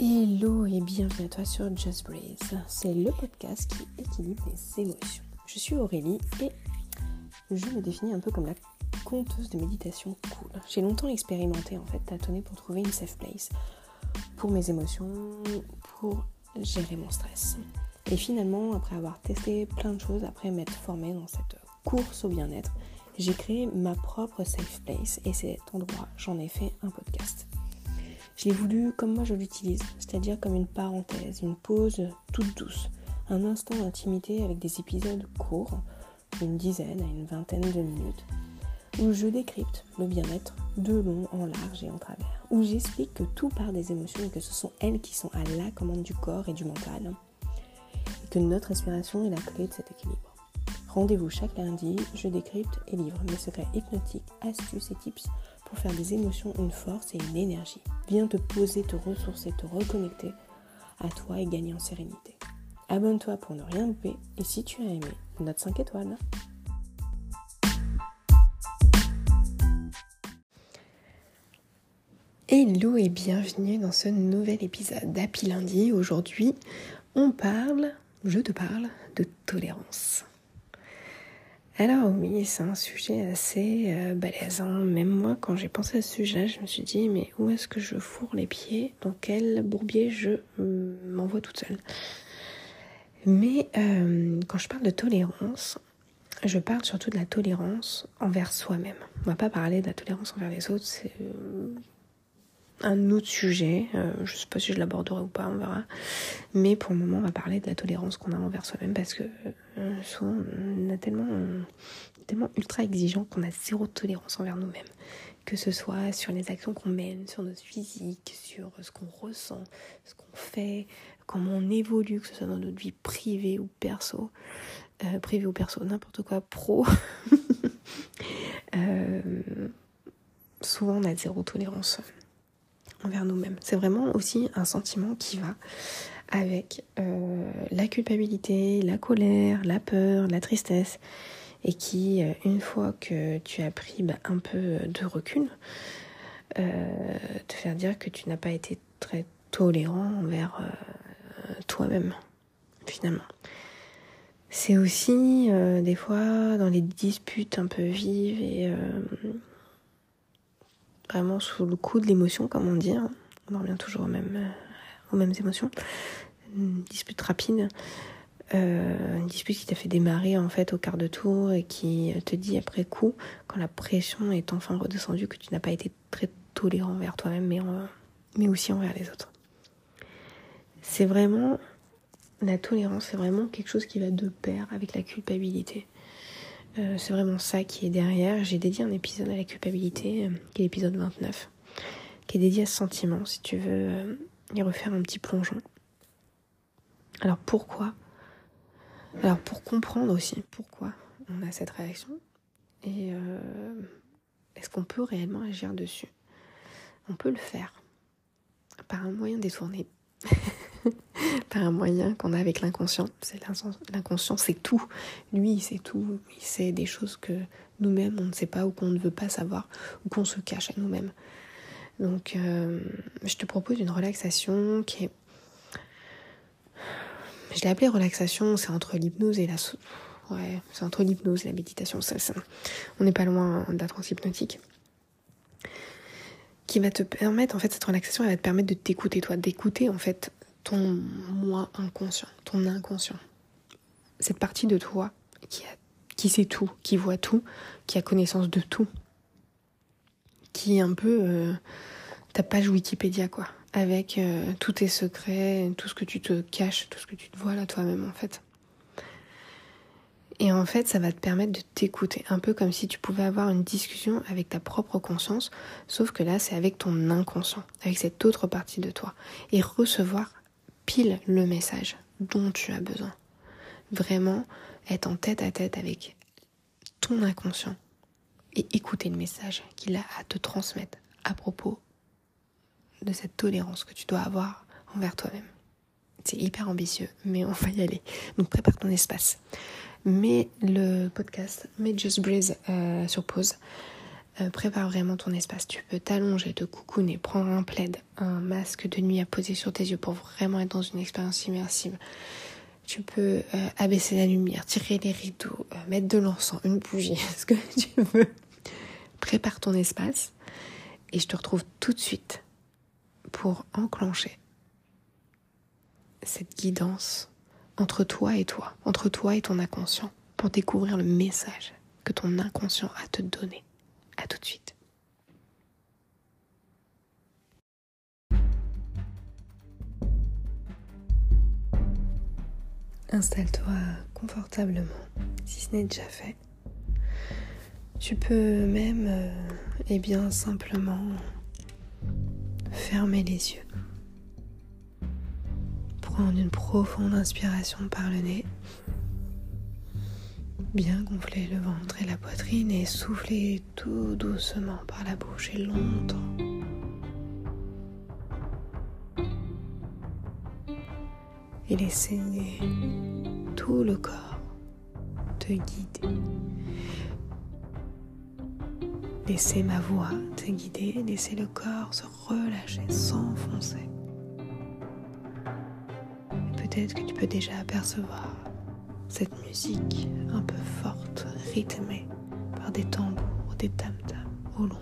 Hello et bienvenue à toi sur Just Breeze. C'est le podcast qui équilibre les émotions. Je suis Aurélie et je me définis un peu comme la conteuse de méditation cool. J'ai longtemps expérimenté en fait, tâtonné pour trouver une safe place pour mes émotions, pour gérer mon stress. Et finalement, après avoir testé plein de choses, après m'être formée dans cette course au bien-être, j'ai créé ma propre safe place et cet endroit, j'en ai fait un podcast. Je l'ai voulu comme moi je l'utilise, c'est-à-dire comme une parenthèse, une pause toute douce, un instant d'intimité avec des épisodes courts, d'une dizaine à une vingtaine de minutes, où je décrypte le bien-être de long en large et en travers, où j'explique que tout part des émotions et que ce sont elles qui sont à la commande du corps et du mental, et que notre respiration est la clé de cet équilibre. Rendez-vous chaque lundi, je décrypte et livre mes secrets hypnotiques, astuces et tips pour faire des émotions une force et une énergie. Viens te poser, te ressourcer, te reconnecter à toi et gagner en sérénité. Abonne-toi pour ne rien louper et si tu as aimé, note 5 étoiles. Hello et bienvenue dans ce nouvel épisode d'Happy Lundi. Aujourd'hui, on parle, je te parle de tolérance. Alors oui, c'est un sujet assez euh. Hein. Même moi, quand j'ai pensé à ce sujet, je me suis dit, mais où est-ce que je fourre les pieds? Dans quel bourbier je m'envoie toute seule? Mais euh, quand je parle de tolérance, je parle surtout de la tolérance envers soi-même. On va pas parler de la tolérance envers les autres, c'est euh, un autre sujet. Euh, je sais pas si je l'aborderai ou pas, on verra. Mais pour le moment, on va parler de la tolérance qu'on a envers soi-même parce que euh, souvent, on est tellement, ultra exigeant qu'on a zéro tolérance envers nous-mêmes. Que ce soit sur les actions qu'on mène, sur notre physique, sur ce qu'on ressent, ce qu'on fait, comment on évolue, que ce soit dans notre vie privée ou perso. Euh, ou perso, n'importe quoi, pro. euh, souvent, on a zéro tolérance envers nous-mêmes. C'est vraiment aussi un sentiment qui va avec euh, la culpabilité, la colère, la peur, la tristesse, et qui, euh, une fois que tu as pris bah, un peu de recul, euh, te faire dire que tu n'as pas été très tolérant envers toi-même, finalement. C'est aussi des fois dans les disputes un peu vives et vraiment sous le coup de l'émotion, comme on dit. Hein. On en revient toujours aux mêmes, euh, aux mêmes émotions. Une dispute rapide, euh, une dispute qui t'a fait démarrer en fait au quart de tour et qui te dit après coup, quand la pression est enfin redescendue, que tu n'as pas été très tolérant envers toi-même, mais, mais aussi envers les autres. C'est vraiment la tolérance, c'est vraiment quelque chose qui va de pair avec la culpabilité. Euh, c'est vraiment ça qui est derrière. J'ai dédié un épisode à la culpabilité, euh, qui est l'épisode 29, qui est dédié à ce sentiment, si tu veux euh, y refaire un petit plongeon. Alors pourquoi? Alors pour comprendre aussi pourquoi on a cette réaction et est-ce qu'on peut réellement agir dessus? On peut le faire par un moyen détourné. par un moyen qu'on a avec l'inconscient. C'est l'inconscient, c'est tout. Lui, sait tout. Il sait des choses que nous-mêmes, on ne sait pas ou qu'on ne veut pas savoir ou qu'on se cache à nous-mêmes. Donc, euh, je te propose une relaxation qui est... Je l'ai appelée relaxation, c'est entre l'hypnose et la... Ouais, c'est entre l'hypnose et la méditation. Ça, On n'est pas loin de la transe hypnotique qui va te permettre, en fait, cette relaxation, elle va te permettre de t'écouter, toi, d'écouter, en fait, ton moi inconscient, ton inconscient. Cette partie de toi qui, qui sait tout, qui voit tout, qui a connaissance de tout. Qui est un peu euh, ta page Wikipédia, quoi. Avec euh, tous tes secrets, tout ce que tu te caches, tout ce que tu te vois là toi-même, en fait. Et en fait, ça va te permettre de t'écouter, un peu comme si tu pouvais avoir une discussion avec ta propre conscience, sauf que là, c'est avec ton inconscient, avec cette autre partie de toi, et recevoir pile le message dont tu as besoin. Vraiment être en tête à tête avec ton inconscient et écouter le message qu'il a à te transmettre à propos de cette tolérance que tu dois avoir envers toi-même. C'est hyper ambitieux, mais on va y aller. Donc prépare ton espace mets le podcast, mets Just Breeze euh, sur pause. Euh, prépare vraiment ton espace. Tu peux t'allonger, te coucouner, prendre un plaid, un masque de nuit à poser sur tes yeux pour vraiment être dans une expérience immersive. Tu peux euh, abaisser la lumière, tirer les rideaux, euh, mettre de l'encens, une bougie, ce que tu veux. Prépare ton espace et je te retrouve tout de suite pour enclencher cette guidance entre toi et toi, entre toi et ton inconscient, pour découvrir le message que ton inconscient a te donné. À tout de suite. Installe-toi confortablement, si ce n'est déjà fait. Tu peux même, euh, eh bien, simplement fermer les yeux. Prendre une profonde inspiration par le nez Bien gonfler le ventre et la poitrine et souffler tout doucement par la bouche et longtemps. Et laisser tout le corps te guider. Laissez ma voix te guider, laissez le corps se relâcher, s'enfoncer. Peut-être que tu peux déjà apercevoir cette musique un peu forte, rythmée par des tambours, des tam-tams au loin.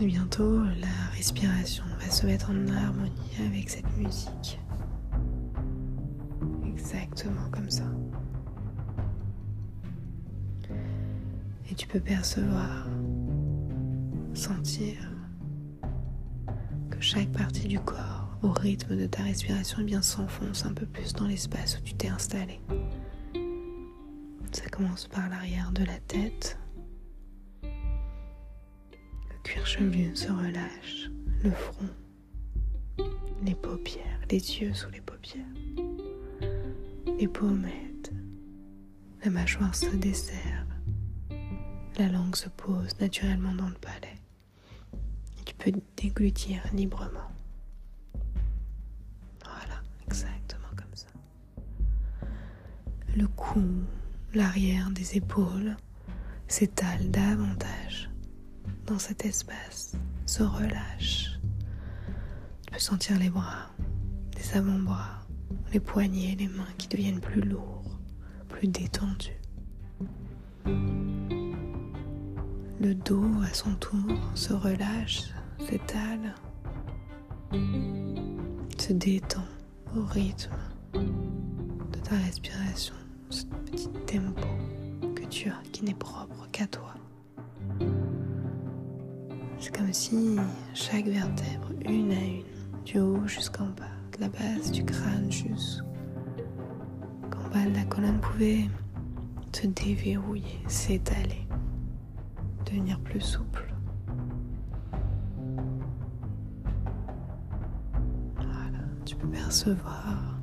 Et bientôt, la respiration va se mettre en harmonie avec cette musique. Exactement comme ça. Et tu peux percevoir, sentir que chaque partie du corps au rythme de ta respiration, eh bien s'enfonce un peu plus dans l'espace où tu t'es installé. Ça commence par l'arrière de la tête. Le cuir chevelu se relâche, le front, les paupières, les yeux sous les paupières, les pommettes, la mâchoire se desserre, la langue se pose naturellement dans le palais. Et tu peux déglutir librement. Le cou, l'arrière des épaules s'étale davantage dans cet espace, se relâche. Tu peux sentir les bras, les avant-bras, les poignets, les mains qui deviennent plus lourds, plus détendus. Le dos à son tour se relâche, s'étale, se détend au rythme ta respiration ce petit tempo que tu as qui n'est propre qu'à toi. C'est comme si chaque vertèbre, une à une, du haut jusqu'en bas, de la base du crâne jusqu'en bas de la colonne pouvait se déverrouiller, s'étaler, devenir plus souple. Voilà, tu peux percevoir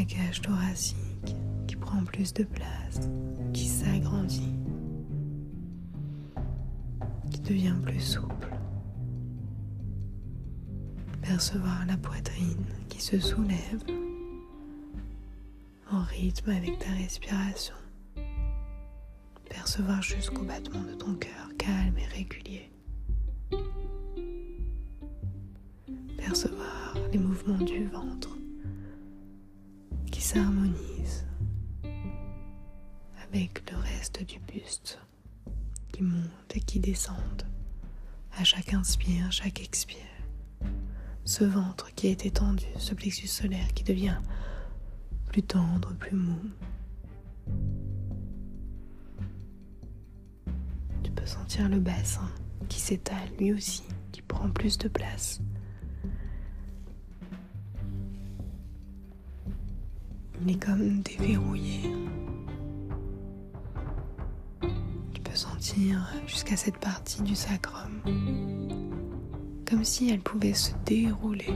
la cage thoracique qui prend plus de place, qui s'agrandit, qui devient plus souple. Percevoir la poitrine qui se soulève en rythme avec ta respiration. Percevoir jusqu'au battement de ton cœur calme et régulier. Percevoir les mouvements du ventre s'harmonise avec le reste du buste qui monte et qui descend à chaque inspire, chaque expire. Ce ventre qui est étendu, ce plexus solaire qui devient plus tendre, plus mou. Tu peux sentir le bassin qui s'étale lui aussi, qui prend plus de place. Il est comme déverrouillé. Tu peux sentir jusqu'à cette partie du sacrum, comme si elle pouvait se dérouler,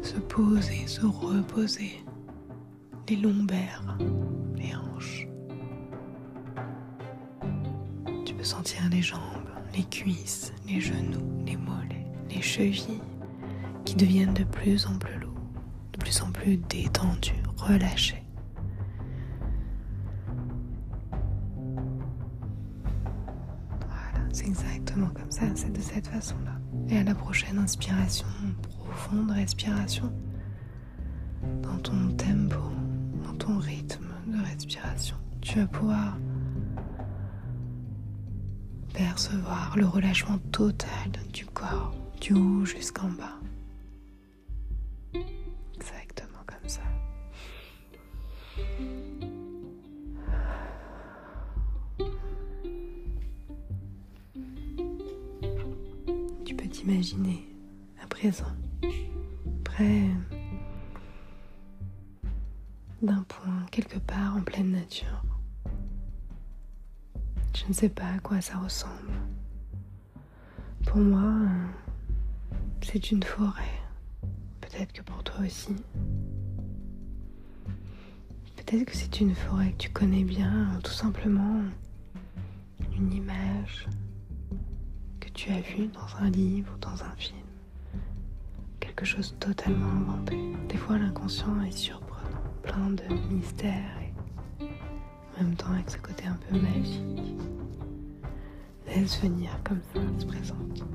se poser, se reposer, les lombaires, les hanches. Tu peux sentir les jambes, les cuisses, les genoux, les mollets, les chevilles qui deviennent de plus en plus lourds plus en plus détendu, relâché. Voilà, c'est exactement comme ça, c'est de cette façon-là. Et à la prochaine inspiration, profonde respiration, dans ton tempo, dans ton rythme de respiration, tu vas pouvoir percevoir le relâchement total du corps, du haut jusqu'en bas. T'imaginer à présent près d'un point quelque part en pleine nature. Je ne sais pas à quoi ça ressemble. Pour moi, c'est une forêt. Peut-être que pour toi aussi. Peut-être que c'est une forêt que tu connais bien, ou tout simplement une image tu as vue dans un livre ou dans un film. Quelque chose totalement inventé. Des fois, l'inconscient est surprenant, plein de mystères et en même temps avec ce côté un peu magique. Laisse venir comme ça, se présente.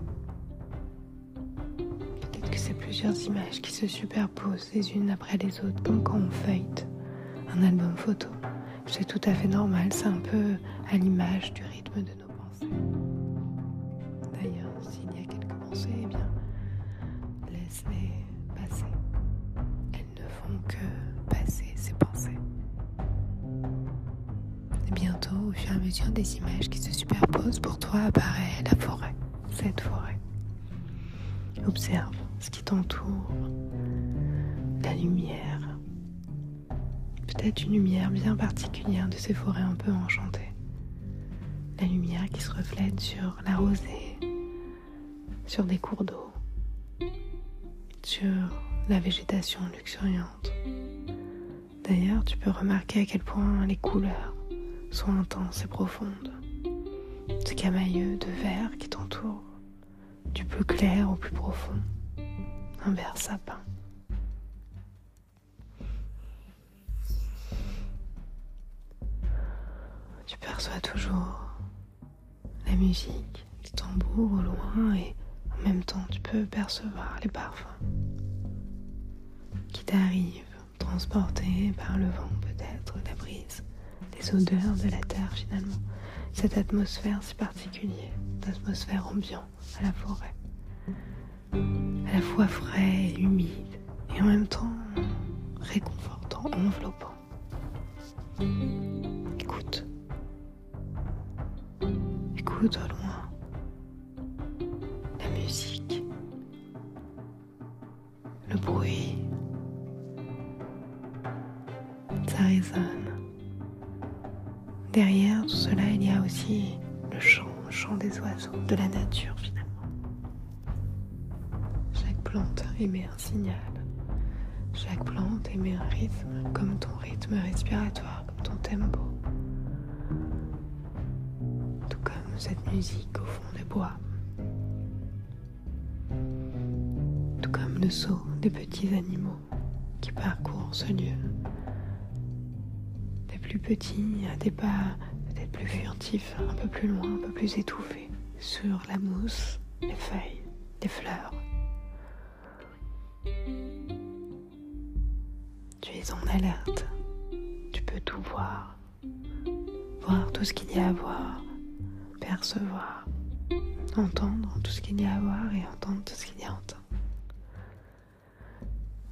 Peut-être que c'est plusieurs images qui se superposent les unes après les autres, comme quand on feuillete un album photo. C'est tout à fait normal, c'est un peu à l'image du rythme de nos pensées. Que passer ces pensées. Et bientôt, au fur et à mesure des images qui se superposent, pour toi apparaît la forêt, cette forêt. Observe ce qui t'entoure, la lumière, peut-être une lumière bien particulière de ces forêts un peu enchantées. La lumière qui se reflète sur la rosée, sur des cours d'eau, sur la végétation luxuriante. D'ailleurs, tu peux remarquer à quel point les couleurs sont intenses et profondes. Ce camailleux de vert qui t'entoure, du plus clair au plus profond, un vert sapin. Tu perçois toujours la musique, les tambours au loin et en même temps tu peux percevoir les parfums qui t'arrivent, transportés par le vent peut-être, la brise, les odeurs de la terre finalement, cette atmosphère si particulière, l'atmosphère ambiante à la forêt, à la fois frais et humide et en même temps réconfortant, enveloppant. Écoute. Écoute au loin la musique, le bruit. Derrière tout cela, il y a aussi le chant, le chant des oiseaux, de la nature finalement. Chaque plante émet un signal. Chaque plante émet un rythme, comme ton rythme respiratoire, comme ton tempo. Tout comme cette musique au fond des bois. Tout comme le saut des petits animaux qui parcourent ce lieu. Plus petits à des pas peut-être plus furtifs, un peu plus loin, un peu plus étouffés, sur la mousse, les feuilles, les fleurs. Tu es en alerte. Tu peux tout voir. Voir tout ce qu'il y a à voir. Percevoir. Entendre tout ce qu'il y a à voir et entendre tout ce qu'il y a à entendre.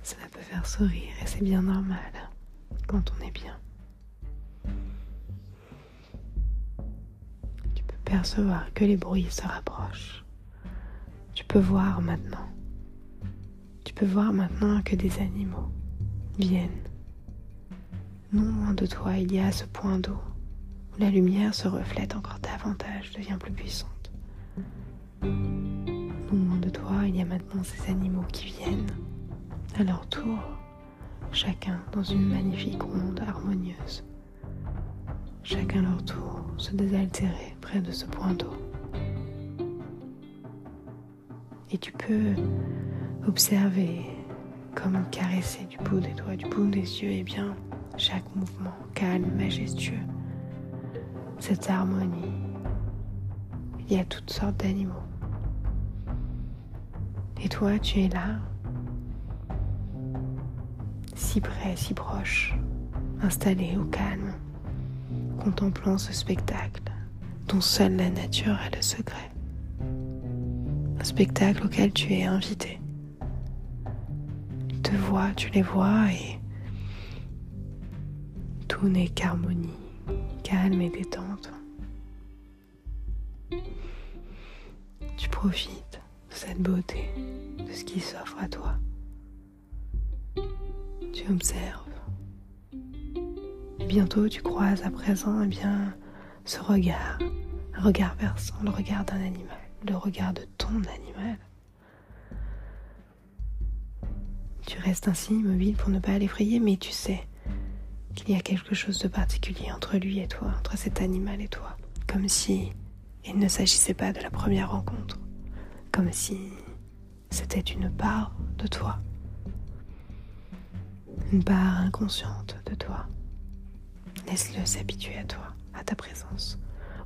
Cela peut faire sourire et c'est bien normal quand on est bien. Que les bruits se rapprochent. Tu peux voir maintenant. Tu peux voir maintenant que des animaux viennent. Non loin de toi, il y a ce point d'eau où la lumière se reflète encore davantage, devient plus puissante. Non loin de toi, il y a maintenant ces animaux qui viennent à leur tour, chacun dans une magnifique ronde harmonieuse. Chacun leur tour se désaltérer près de ce point d'eau. Et tu peux observer comme caresser du bout des doigts, du bout des yeux, et bien chaque mouvement calme, majestueux, cette harmonie. Il y a toutes sortes d'animaux, Et toi, tu es là, si près, si proche, installé au calme, contemplant ce spectacle dont seule la nature a le secret. Un spectacle auquel tu es invité. Tu te vois, tu les vois et tout n'est qu'harmonie, calme et détente. Tu profites de cette beauté, de ce qui s'offre à toi. Tu observes. Bientôt tu croises à présent eh bien, ce regard, un regard versant, le regard d'un animal, le regard de ton animal. Tu restes ainsi immobile pour ne pas l'effrayer, mais tu sais qu'il y a quelque chose de particulier entre lui et toi, entre cet animal et toi, comme si il ne s'agissait pas de la première rencontre, comme si c'était une part de toi, une part inconsciente. Laisse-le s'habituer à toi, à ta présence,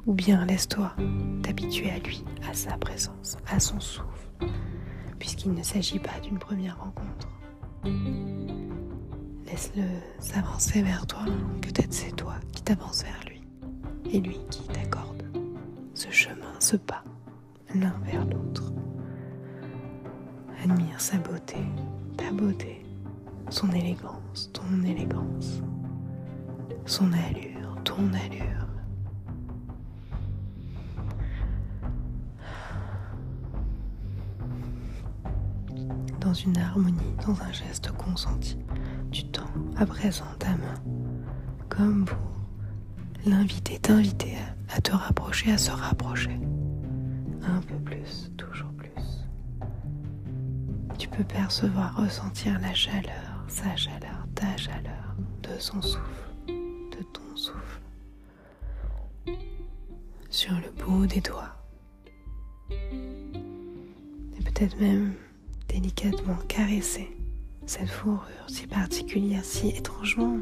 ou bien laisse-toi t'habituer à lui, à sa présence, à son souffle, puisqu'il ne s'agit pas d'une première rencontre. Laisse-le s'avancer vers toi, peut-être c'est toi qui t'avances vers lui, et lui qui t'accorde ce chemin, ce pas, l'un vers l'autre. Admire sa beauté, ta beauté, son élégance, ton élégance, son allure, ton allure. Dans une harmonie, dans un geste consenti, tu tends à présent ta main, comme pour l'inviter, t'inviter à, à te rapprocher, à se rapprocher. Un peu plus, toujours plus. Tu peux percevoir, ressentir la chaleur, sa chaleur, ta chaleur, de son souffle, sur le bout des doigts. Et peut-être même délicatement caresser cette fourrure si particulière, si étrangement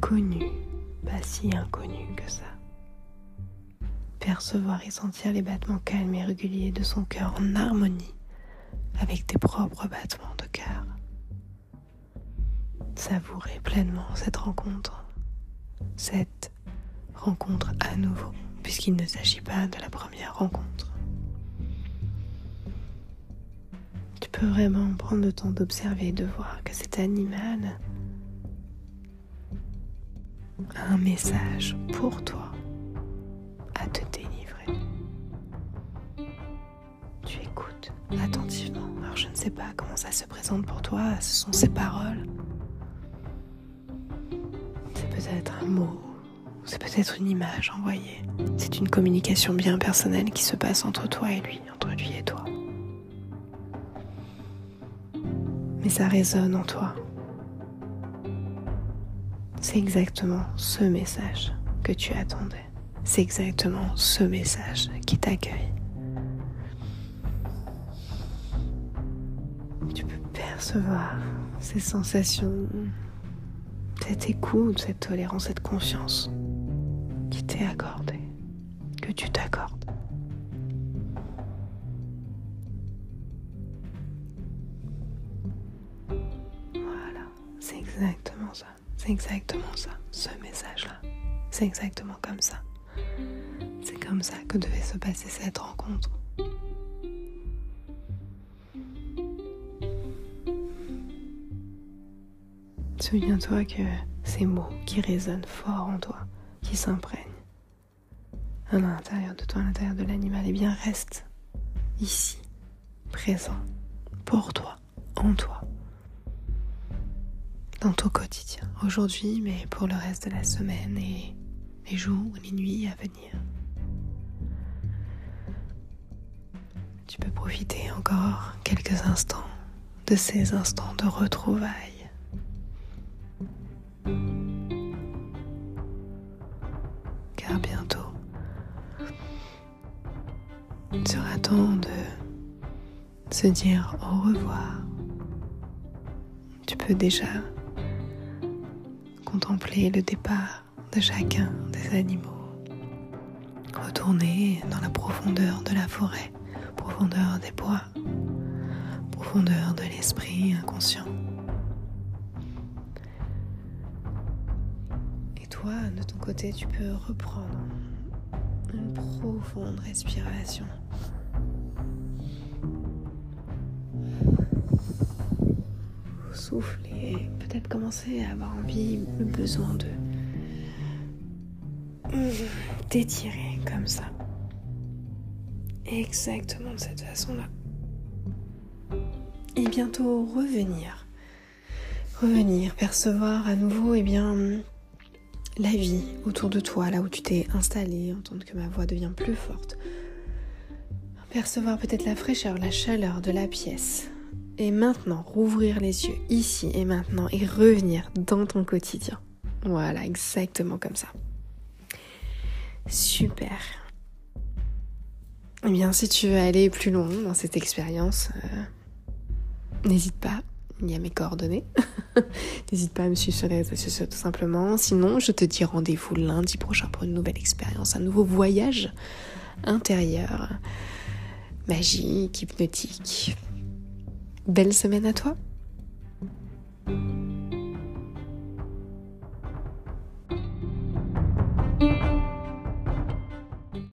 connue, pas si inconnue que ça. Percevoir et sentir les battements calmes et réguliers de son cœur en harmonie avec tes propres battements de cœur. Savourer pleinement cette rencontre, cette rencontre à nouveau, puisqu'il ne s'agit pas de la première rencontre. Tu peux vraiment prendre le temps d'observer et de voir que cet animal a un message pour toi à te délivrer. Tu écoutes attentivement. Alors je ne sais pas comment ça se présente pour toi, ce sont ses paroles. C'est peut-être un mot, c'est peut-être une image envoyée. C'est une communication bien personnelle qui se passe entre toi et lui, entre lui et toi. Mais ça résonne en toi. C'est exactement ce message que tu attendais. C'est exactement ce message qui t'accueille. Tu peux percevoir ces sensations, cette écoute, cette tolérance, cette confiance t'est accordée, que tu t'accordes. Voilà, c'est exactement ça. C'est exactement ça, ce message-là. C'est exactement comme ça. C'est comme ça que devait se passer cette rencontre. Souviens-toi que ces mots qui résonnent fort en toi, qui s'imprègnent à l'intérieur de toi, à l'intérieur de l'animal, eh bien reste ici, présent, pour toi, en toi, dans ton quotidien, aujourd'hui, mais pour le reste de la semaine et les jours, les nuits à venir. Tu peux profiter encore quelques instants de ces instants de retrouvailles. Se dire au revoir. Tu peux déjà contempler le départ de chacun des animaux. Retourner dans la profondeur de la forêt profondeur des bois, profondeur de l'esprit inconscient. Et toi, de ton côté, tu peux reprendre une profonde respiration. Souffler, peut-être commencer à avoir envie, le besoin de t'étirer comme ça. Exactement de cette façon-là. Et bientôt revenir. Revenir, percevoir à nouveau, eh bien, la vie autour de toi, là où tu t'es installé, entendre que ma voix devient plus forte. Percevoir peut-être la fraîcheur, la chaleur de la pièce. Et maintenant, rouvrir les yeux ici et maintenant et revenir dans ton quotidien. Voilà, exactement comme ça. Super. Eh bien, si tu veux aller plus loin dans cette expérience, euh, n'hésite pas il y a mes coordonnées. N'hésite pas à me suivre sur les réseaux sociaux tout simplement. Sinon, je te dis rendez-vous lundi prochain pour une nouvelle expérience, un nouveau voyage intérieur, magique, hypnotique. Belle semaine à toi.